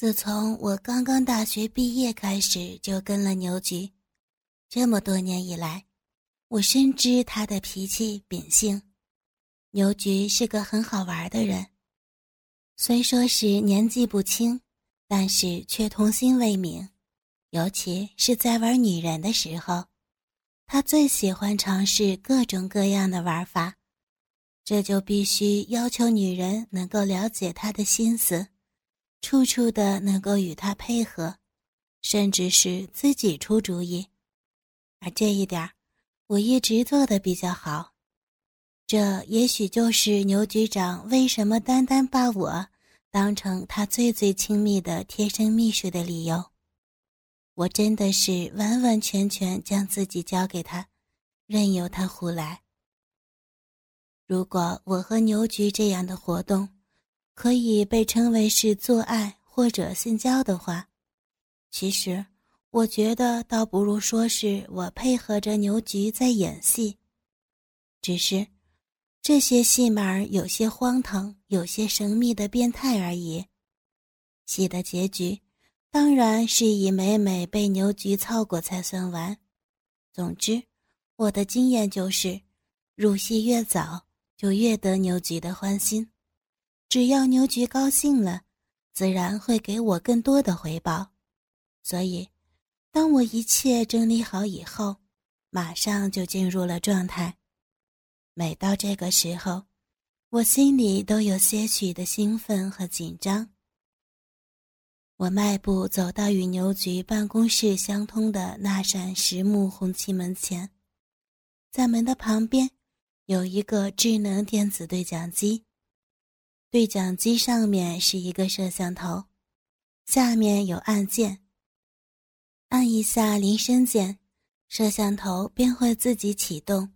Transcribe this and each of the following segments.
自从我刚刚大学毕业开始，就跟了牛局。这么多年以来，我深知他的脾气秉性。牛局是个很好玩的人，虽说是年纪不轻，但是却童心未泯。尤其是在玩女人的时候，他最喜欢尝试各种各样的玩法。这就必须要求女人能够了解他的心思，处处的能够与他配合，甚至是自己出主意。而这一点，我一直做的比较好。这也许就是牛局长为什么单单把我当成他最最亲密的贴身秘书的理由。我真的是完完全全将自己交给他，任由他胡来。如果我和牛局这样的活动，可以被称为是做爱或者性交的话，其实我觉得倒不如说是我配合着牛局在演戏。只是这些戏码有些荒唐，有些神秘的变态而已。戏的结局当然是以每每被牛局操过才算完。总之，我的经验就是入戏越早。就越得牛局的欢心，只要牛局高兴了，自然会给我更多的回报。所以，当我一切整理好以后，马上就进入了状态。每到这个时候，我心里都有些许的兴奋和紧张。我迈步走到与牛局办公室相通的那扇实木红漆门前，在门的旁边。有一个智能电子对讲机，对讲机上面是一个摄像头，下面有按键。按一下铃声键，摄像头便会自己启动。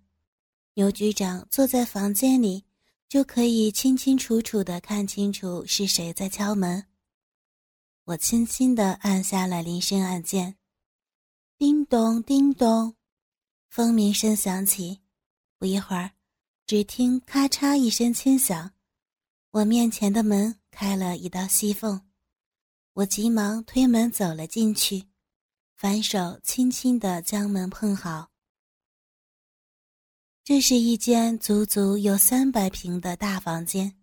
牛局长坐在房间里，就可以清清楚楚的看清楚是谁在敲门。我轻轻的按下了铃声按键，叮咚叮咚，蜂鸣声响起。不一会儿。只听咔嚓一声轻响，我面前的门开了一道细缝，我急忙推门走了进去，反手轻轻地将门碰好。这是一间足足有三百平的大房间，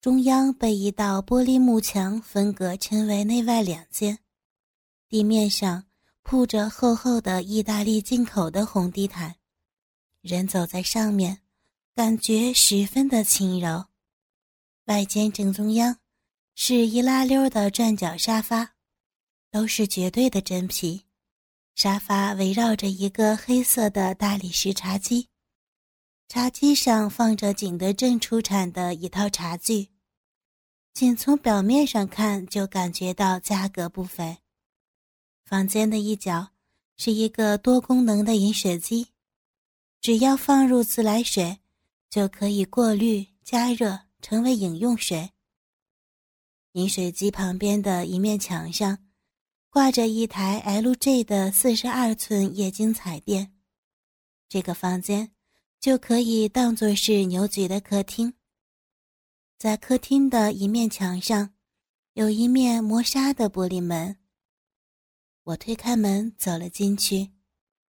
中央被一道玻璃幕墙分隔，成为内外两间。地面上铺着厚厚的意大利进口的红地毯，人走在上面。感觉十分的轻柔。外间正中央是一拉溜的转角沙发，都是绝对的真皮。沙发围绕着一个黑色的大理石茶几，茶几上放着景德镇出产的一套茶具，仅从表面上看就感觉到价格不菲。房间的一角是一个多功能的饮水机，只要放入自来水。就可以过滤加热成为饮用水。饮水机旁边的一面墙上，挂着一台 LG 的四十二寸液晶彩电。这个房间就可以当做是牛局的客厅。在客厅的一面墙上，有一面磨砂的玻璃门。我推开门走了进去，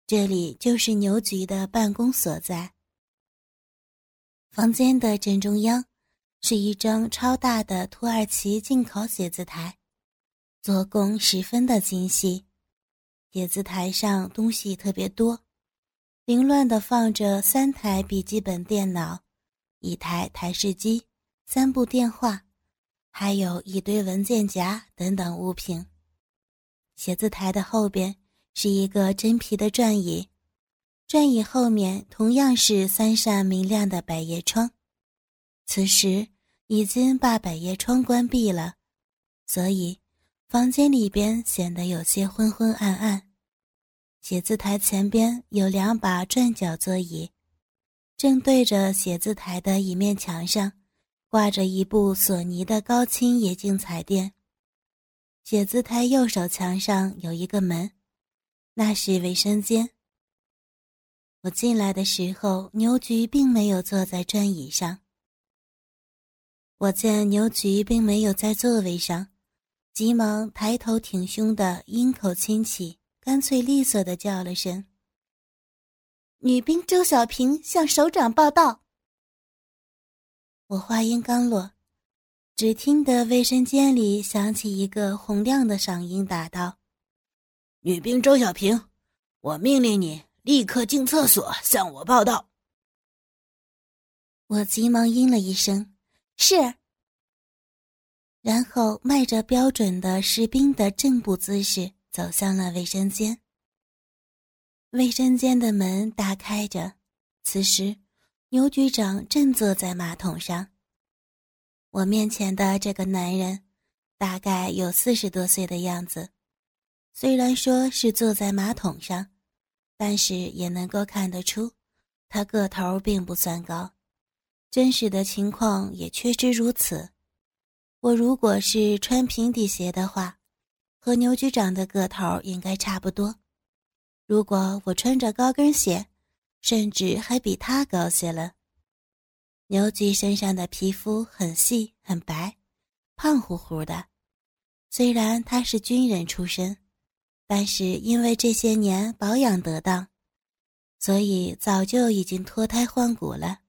这里就是牛局的办公所在。房间的正中央，是一张超大的土耳其进口写字台，做工十分的精细。写字台上东西特别多，凌乱的放着三台笔记本电脑、一台台式机、三部电话，还有一堆文件夹等等物品。写字台的后边是一个真皮的转椅。转椅后面同样是三扇明亮的百叶窗，此时已经把百叶窗关闭了，所以房间里边显得有些昏昏暗暗。写字台前边有两把转角座椅，正对着写字台的一面墙上挂着一部索尼的高清液晶彩电。写字台右手墙上有一个门，那是卫生间。我进来的时候，牛菊并没有坐在转椅上。我见牛菊并没有在座位上，急忙抬头挺胸的鹰口亲起，干脆利索的叫了声：“女兵周小平向首长报道。”我话音刚落，只听得卫生间里响起一个洪亮的嗓音，答道：“女兵周小平，我命令你立刻进厕所向我报道。”我急忙应了一声：“是。”然后迈着标准的士兵的正步姿势走向了卫生间。卫生间的门大开着，此时。牛局长正坐在马桶上。我面前的这个男人，大概有四十多岁的样子。虽然说是坐在马桶上，但是也能够看得出，他个头并不算高。真实的情况也确实如此。我如果是穿平底鞋的话，和牛局长的个头应该差不多。如果我穿着高跟鞋，甚至还比他高些了。牛局身上的皮肤很细很白，胖乎乎的。虽然他是军人出身，但是因为这些年保养得当，所以早就已经脱胎换骨了。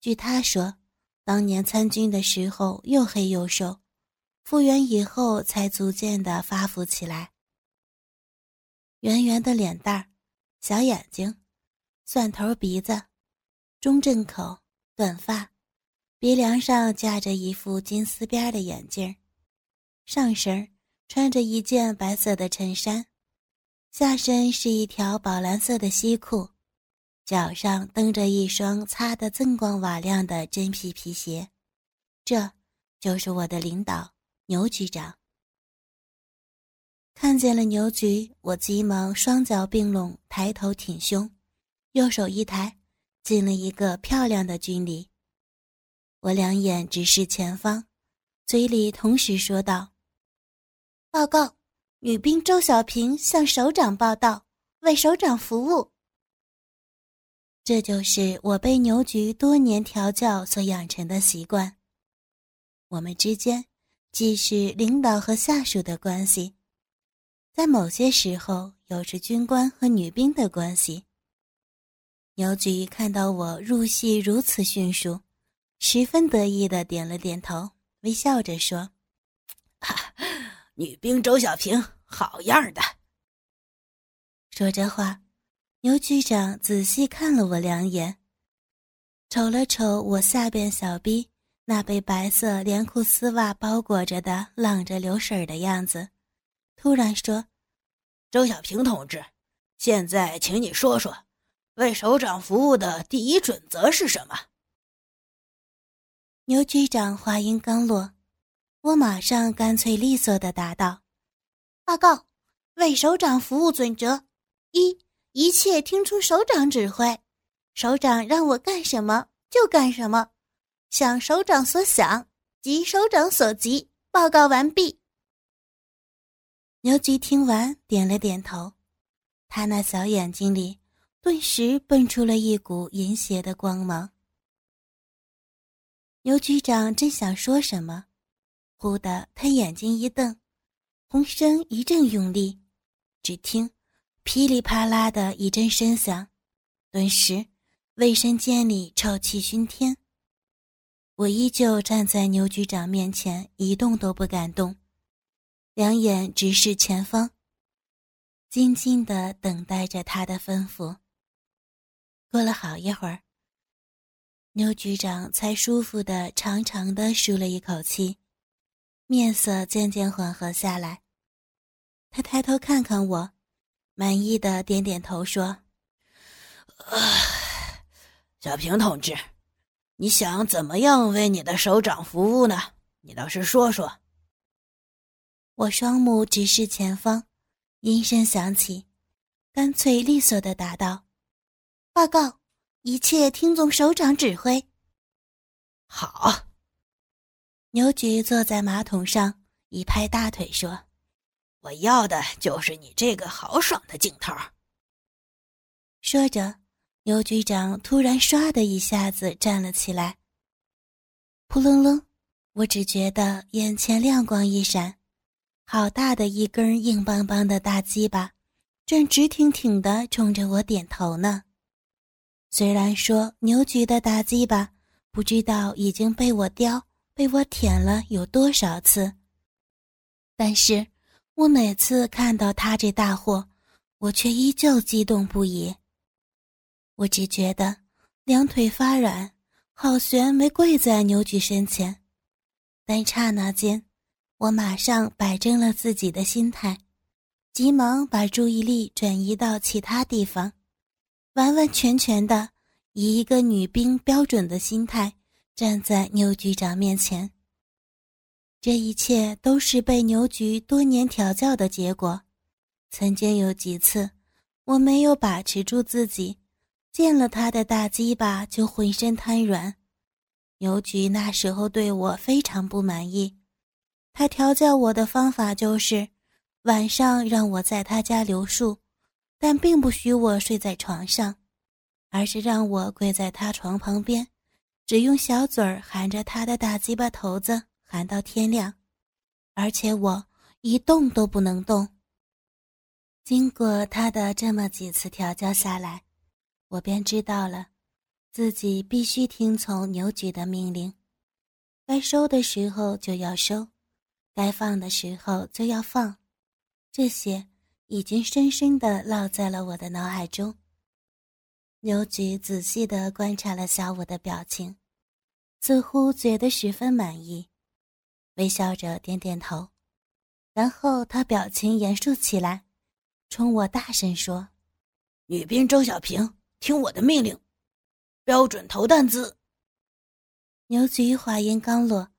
据他说，当年参军的时候又黑又瘦，复员以后才逐渐的发福起来。圆圆的脸蛋儿，小眼睛。蒜头鼻子，中正口，短发，鼻梁上架着一副金丝边的眼镜上身穿着一件白色的衬衫，下身是一条宝蓝色的西裤，脚上蹬着一双擦得锃光瓦亮的真皮皮鞋。这就是我的领导牛局长。看见了牛局，我急忙双脚并拢，抬头挺胸。右手一抬，进了一个漂亮的军礼。我两眼直视前方，嘴里同时说道：“报告，女兵周小平向首长报道，为首长服务。”这就是我被牛局多年调教所养成的习惯。我们之间既是领导和下属的关系，在某些时候又是军官和女兵的关系。牛菊看到我入戏如此迅速，十分得意的点了点头，微笑着说：“女兵周小平，好样的。”说着话，牛局长仔细看了我两眼，瞅了瞅我下边小臂那被白色连裤丝袜包裹着的浪着流水的样子，突然说：“周小平同志，现在请你说说。”为首长服务的第一准则是什么？牛局长话音刚落，我马上干脆利索的答道：“报告，为首长服务准则一，一切听从首长指挥，首长让我干什么就干什么，想首长所想，急首长所急。报告完毕。”牛局听完点了点头，他那小眼睛里。顿时蹦出了一股淫邪的光芒。牛局长正想说什么，忽的他眼睛一瞪，浑身一阵用力，只听噼里啪啦的一阵声响，顿时卫生间里臭气熏天。我依旧站在牛局长面前，一动都不敢动，两眼直视前方，静静的等待着他的吩咐。过了好一会儿，牛局长才舒服的长长的舒了一口气，面色渐渐缓和下来。他抬头看看我，满意的点点头说：“小平同志，你想怎么样为你的首长服务呢？你倒是说说。”我双目直视前方，音声响起，干脆利索的答道。报告，一切听从首长指挥。好。牛局坐在马桶上，一拍大腿说：“我要的就是你这个豪爽的劲头。”说着，牛局长突然唰的一下子站了起来。扑棱棱，我只觉得眼前亮光一闪，好大的一根硬邦邦的大鸡巴，正直挺挺的冲着我点头呢。虽然说牛局的大鸡巴不知道已经被我叼、被我舔了有多少次，但是我每次看到他这大货，我却依旧激动不已。我只觉得两腿发软，好悬没跪在牛局身前，但刹那间。我马上摆正了自己的心态，急忙把注意力转移到其他地方，完完全全的以一个女兵标准的心态站在牛局长面前。这一切都是被牛局多年调教的结果。曾经有几次，我没有把持住自己，见了他的大鸡巴就浑身瘫软。牛局那时候对我非常不满意。他调教我的方法就是，晚上让我在他家留宿，但并不许我睡在床上，而是让我跪在他床旁边，只用小嘴儿含着他的大鸡巴头子喊到天亮，而且我一动都不能动。经过他的这么几次调教下来，我便知道了，自己必须听从牛局的命令，该收的时候就要收。该放的时候就要放，这些已经深深的烙在了我的脑海中。牛菊仔细的观察了小五的表情，似乎觉得十分满意，微笑着点点头，然后他表情严肃起来，冲我大声说：“女兵周小平，听我的命令，标准投弹姿。”牛菊话音刚落。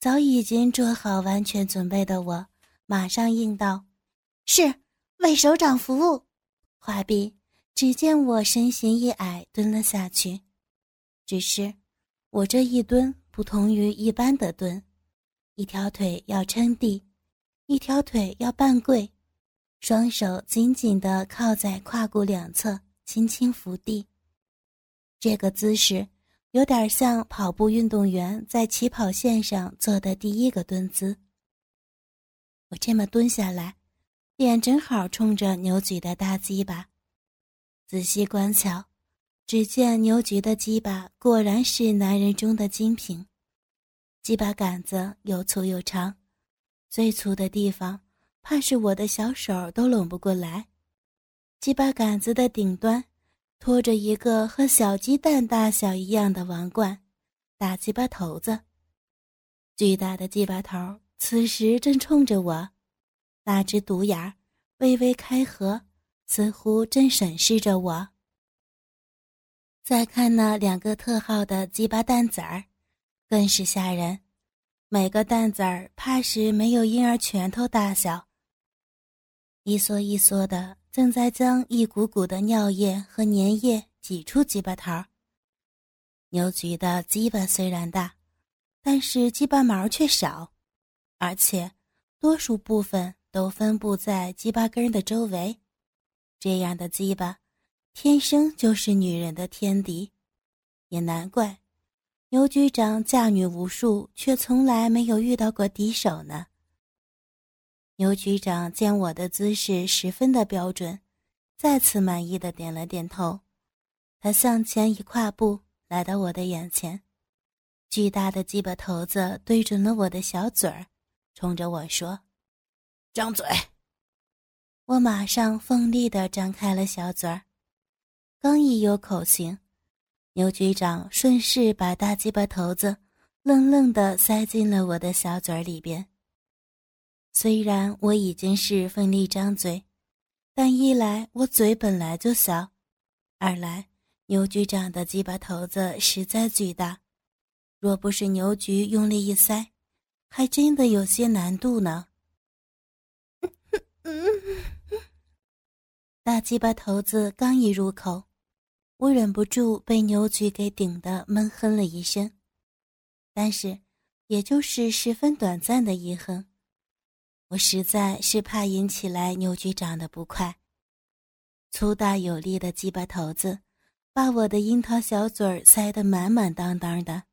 早已经做好完全准备的我，马上应道：“是，为首长服务。”话毕，只见我身形一矮，蹲了下去。只是，我这一蹲不同于一般的蹲，一条腿要撑地，一条腿要半跪，双手紧紧地靠在胯骨两侧，轻轻伏地。这个姿势。有点像跑步运动员在起跑线上做的第一个蹲姿。我这么蹲下来，脸正好冲着牛菊的大鸡巴。仔细观瞧，只见牛菊的鸡巴果然是男人中的精品。鸡巴杆子又粗又长，最粗的地方怕是我的小手都拢不过来。鸡巴杆子的顶端。拖着一个和小鸡蛋大小一样的王冠，大鸡巴头子。巨大的鸡巴头此时正冲着我，那只独眼微微开合，似乎正审视着我。再看那两个特号的鸡巴蛋子儿，更是吓人，每个蛋子儿怕是没有婴儿拳头大小，一缩一缩的。正在将一股股的尿液和粘液挤出鸡巴头。牛菊的鸡巴虽然大，但是鸡巴毛却少，而且多数部分都分布在鸡巴根的周围。这样的鸡巴，天生就是女人的天敌，也难怪牛局长嫁女无数，却从来没有遇到过敌手呢。牛局长见我的姿势十分的标准，再次满意的点了点头。他向前一跨步，来到我的眼前，巨大的鸡巴头子对准了我的小嘴儿，冲着我说：“张嘴。”我马上奋力的张开了小嘴儿，刚一有口型，牛局长顺势把大鸡巴头子愣愣的塞进了我的小嘴里边。虽然我已经是奋力张嘴，但一来我嘴本来就小，二来牛局长的鸡巴头子实在巨大，若不是牛局用力一塞，还真的有些难度呢。大鸡巴头子刚一入口，我忍不住被牛局给顶得闷哼了一声，但是也就是十分短暂的一哼。我实在是怕引起来牛局长的不快，粗大有力的鸡巴头子，把我的樱桃小嘴儿塞得满满当当的。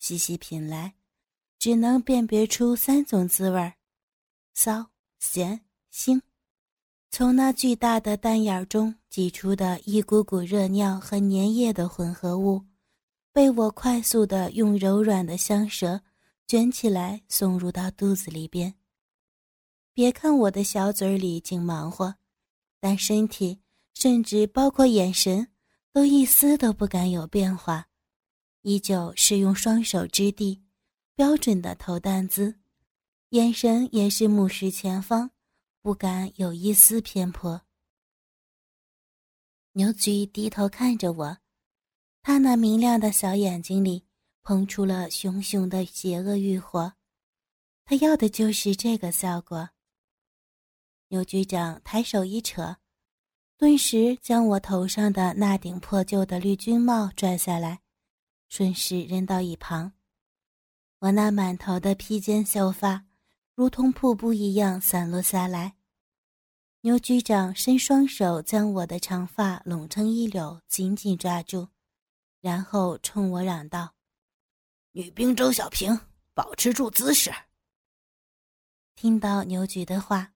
细细品来，只能辨别出三种滋味儿：骚、咸、腥，从那巨大的蛋眼中挤出的一股股热尿和粘液的混合物，被我快速的用柔软的香舌卷起来送入到肚子里边。别看我的小嘴里净忙活，但身体甚至包括眼神，都一丝都不敢有变化，依旧是用双手支地，标准的投弹姿，眼神也是目视前方，不敢有一丝偏颇。牛菊低头看着我，他那明亮的小眼睛里喷出了熊熊的邪恶欲火，他要的就是这个效果。牛局长抬手一扯，顿时将我头上的那顶破旧的绿军帽拽下来，顺势扔到一旁。我那满头的披肩秀发，如同瀑布一样散落下来。牛局长伸双手将我的长发拢成一绺，紧紧抓住，然后冲我嚷道：“女兵周小平，保持住姿势。”听到牛局的话。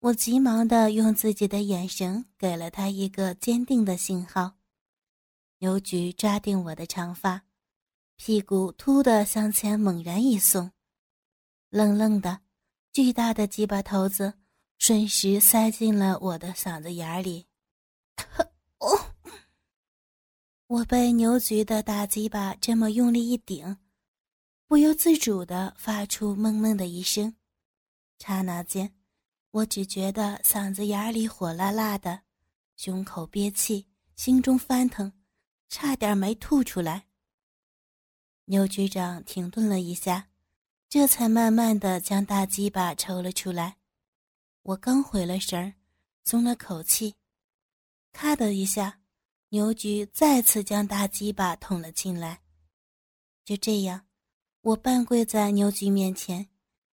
我急忙的用自己的眼神给了他一个坚定的信号。牛局抓定我的长发，屁股突的向前猛然一送，愣愣的，巨大的鸡巴头子瞬时塞进了我的嗓子眼里。哦！我被牛局的大鸡巴这么用力一顶，不由自主的发出闷闷的一声。刹那间。我只觉得嗓子眼里火辣辣的，胸口憋气，心中翻腾，差点没吐出来。牛局长停顿了一下，这才慢慢的将大鸡巴抽了出来。我刚回了神儿，松了口气，咔的一下，牛菊再次将大鸡巴捅了进来。就这样，我半跪在牛菊面前。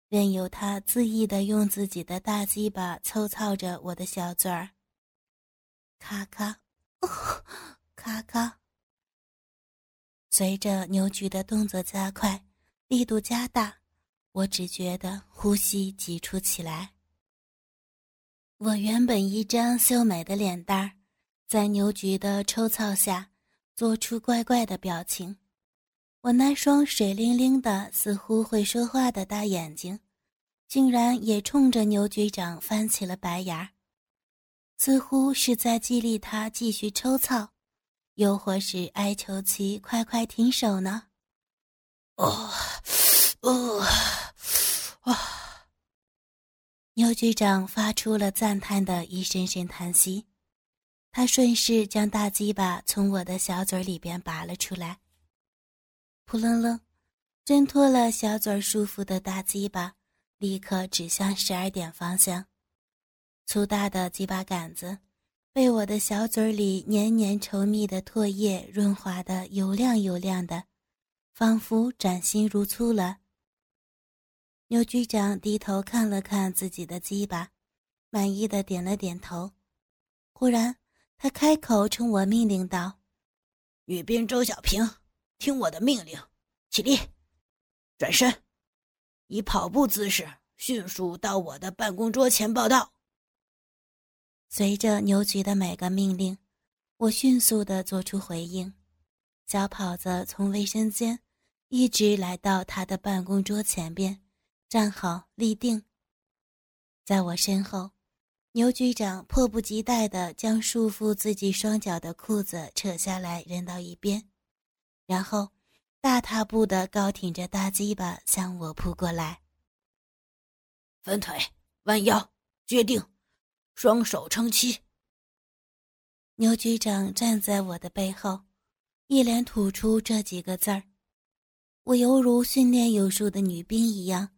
任由他恣意的用自己的大鸡巴抽操着我的小嘴儿，咔咔，咔咔。随着牛菊的动作加快，力度加大，我只觉得呼吸急促起来。我原本一张秀美的脸蛋儿，在牛局的抽操下，做出怪怪的表情。我那双水灵灵的、似乎会说话的大眼睛，竟然也冲着牛局长翻起了白眼儿，似乎是在激励他继续抽操，又或是哀求其快快停手呢？哦，哦，啊！牛局长发出了赞叹的一声声叹息，他顺势将大鸡巴从我的小嘴里边拔了出来。扑棱棱，挣脱了小嘴舒服的大鸡巴，立刻指向十二点方向。粗大的鸡巴杆子被我的小嘴里黏黏稠密的唾液润滑的油亮油亮的，仿佛崭新如初了。牛局长低头看了看自己的鸡巴，满意的点了点头。忽然，他开口冲我命令道：“女兵周小平。”听我的命令，起立，转身，以跑步姿势迅速到我的办公桌前报道。随着牛局的每个命令，我迅速的做出回应，小跑子从卫生间一直来到他的办公桌前边，站好立定。在我身后，牛局长迫不及待的将束缚自己双脚的裤子扯下来扔到一边。然后，大踏步的高挺着大鸡巴向我扑过来。分腿，弯腰，决定，双手撑膝。牛局长站在我的背后，一连吐出这几个字儿。我犹如训练有素的女兵一样，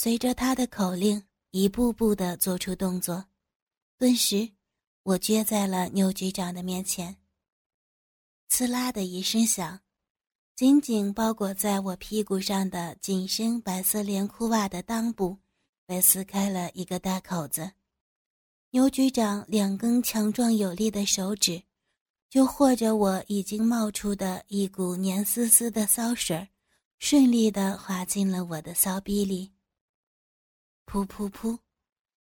随着他的口令，一步步的做出动作。顿时，我撅在了牛局长的面前。刺啦的一声响。紧紧包裹在我屁股上的紧身白色连裤袜的裆部被撕开了一个大口子，牛局长两根强壮有力的手指就握着我已经冒出的一股黏丝丝的骚水，顺利地滑进了我的骚逼里。噗噗噗，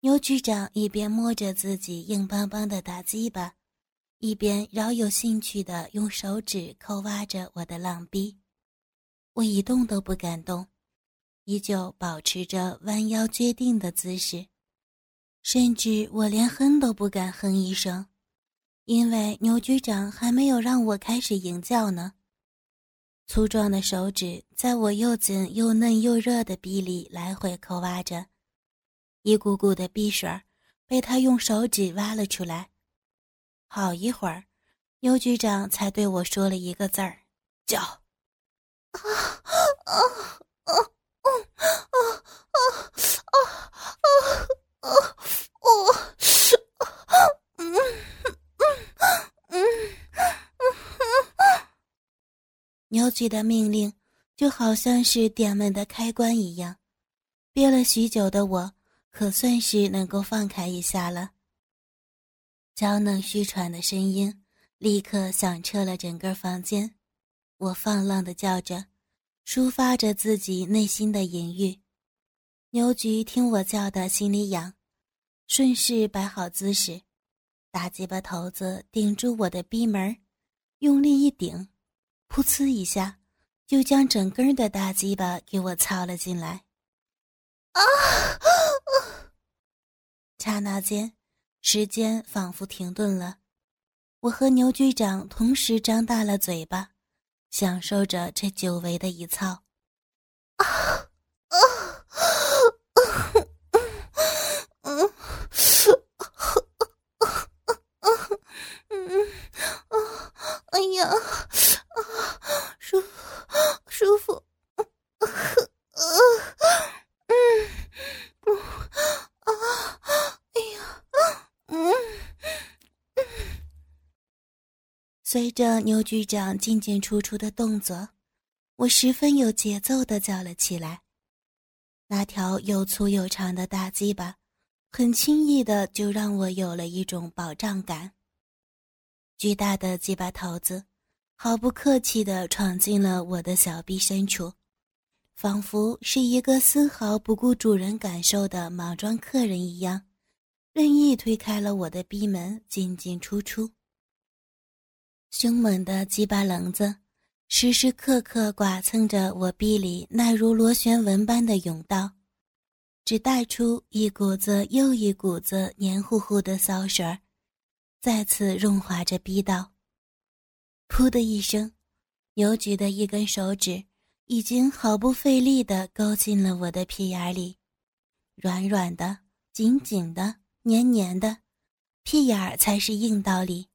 牛局长一边摸着自己硬邦邦的大鸡巴，一边饶有兴趣地用手指抠挖着我的浪逼。我一动都不敢动，依旧保持着弯腰撅腚的姿势，甚至我连哼都不敢哼一声，因为牛局长还没有让我开始吟叫呢。粗壮的手指在我又紧又嫩又热的臂里来回抠挖着。一股股的鼻水被他用手指挖了出来。好一会儿，牛局长才对我说了一个字儿：“叫。”啊啊啊啊啊啊啊啊啊！我，嗯嗯嗯嗯牛局的命令就好像是电门的开关一样，憋了许久的我。可算是能够放开一下了。娇嫩虚喘的声音立刻响彻了整个房间，我放浪的叫着，抒发着自己内心的淫欲。牛菊听我叫的心里痒，顺势摆好姿势，大鸡巴头子顶住我的逼门，用力一顶，噗呲一下，就将整根的大鸡巴给我操了进来。啊！刹那间，时间仿佛停顿了。我和牛局长同时张大了嘴巴，享受着这久违的一操。啊啊啊！嗯嗯啊！哎呀啊！舒服舒服。随着牛局长进进出出的动作，我十分有节奏地叫了起来。那条又粗又长的大鸡巴，很轻易的就让我有了一种保障感。巨大的鸡巴头子，毫不客气地闯进了我的小臂深处，仿佛是一个丝毫不顾主人感受的莽撞客人一样，任意推开了我的逼门，进进出出。凶猛的鸡巴棱子，时时刻刻剐蹭着我臂里那如螺旋纹般的甬道，只带出一股子又一股子黏糊糊的骚水儿，再次润滑着逼道。噗的一声，邮局的一根手指已经毫不费力地勾进了我的屁眼里，软软的、紧紧的、黏黏的，屁眼儿才是硬道理。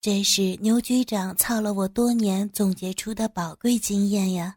这是牛局长操了我多年总结出的宝贵经验呀。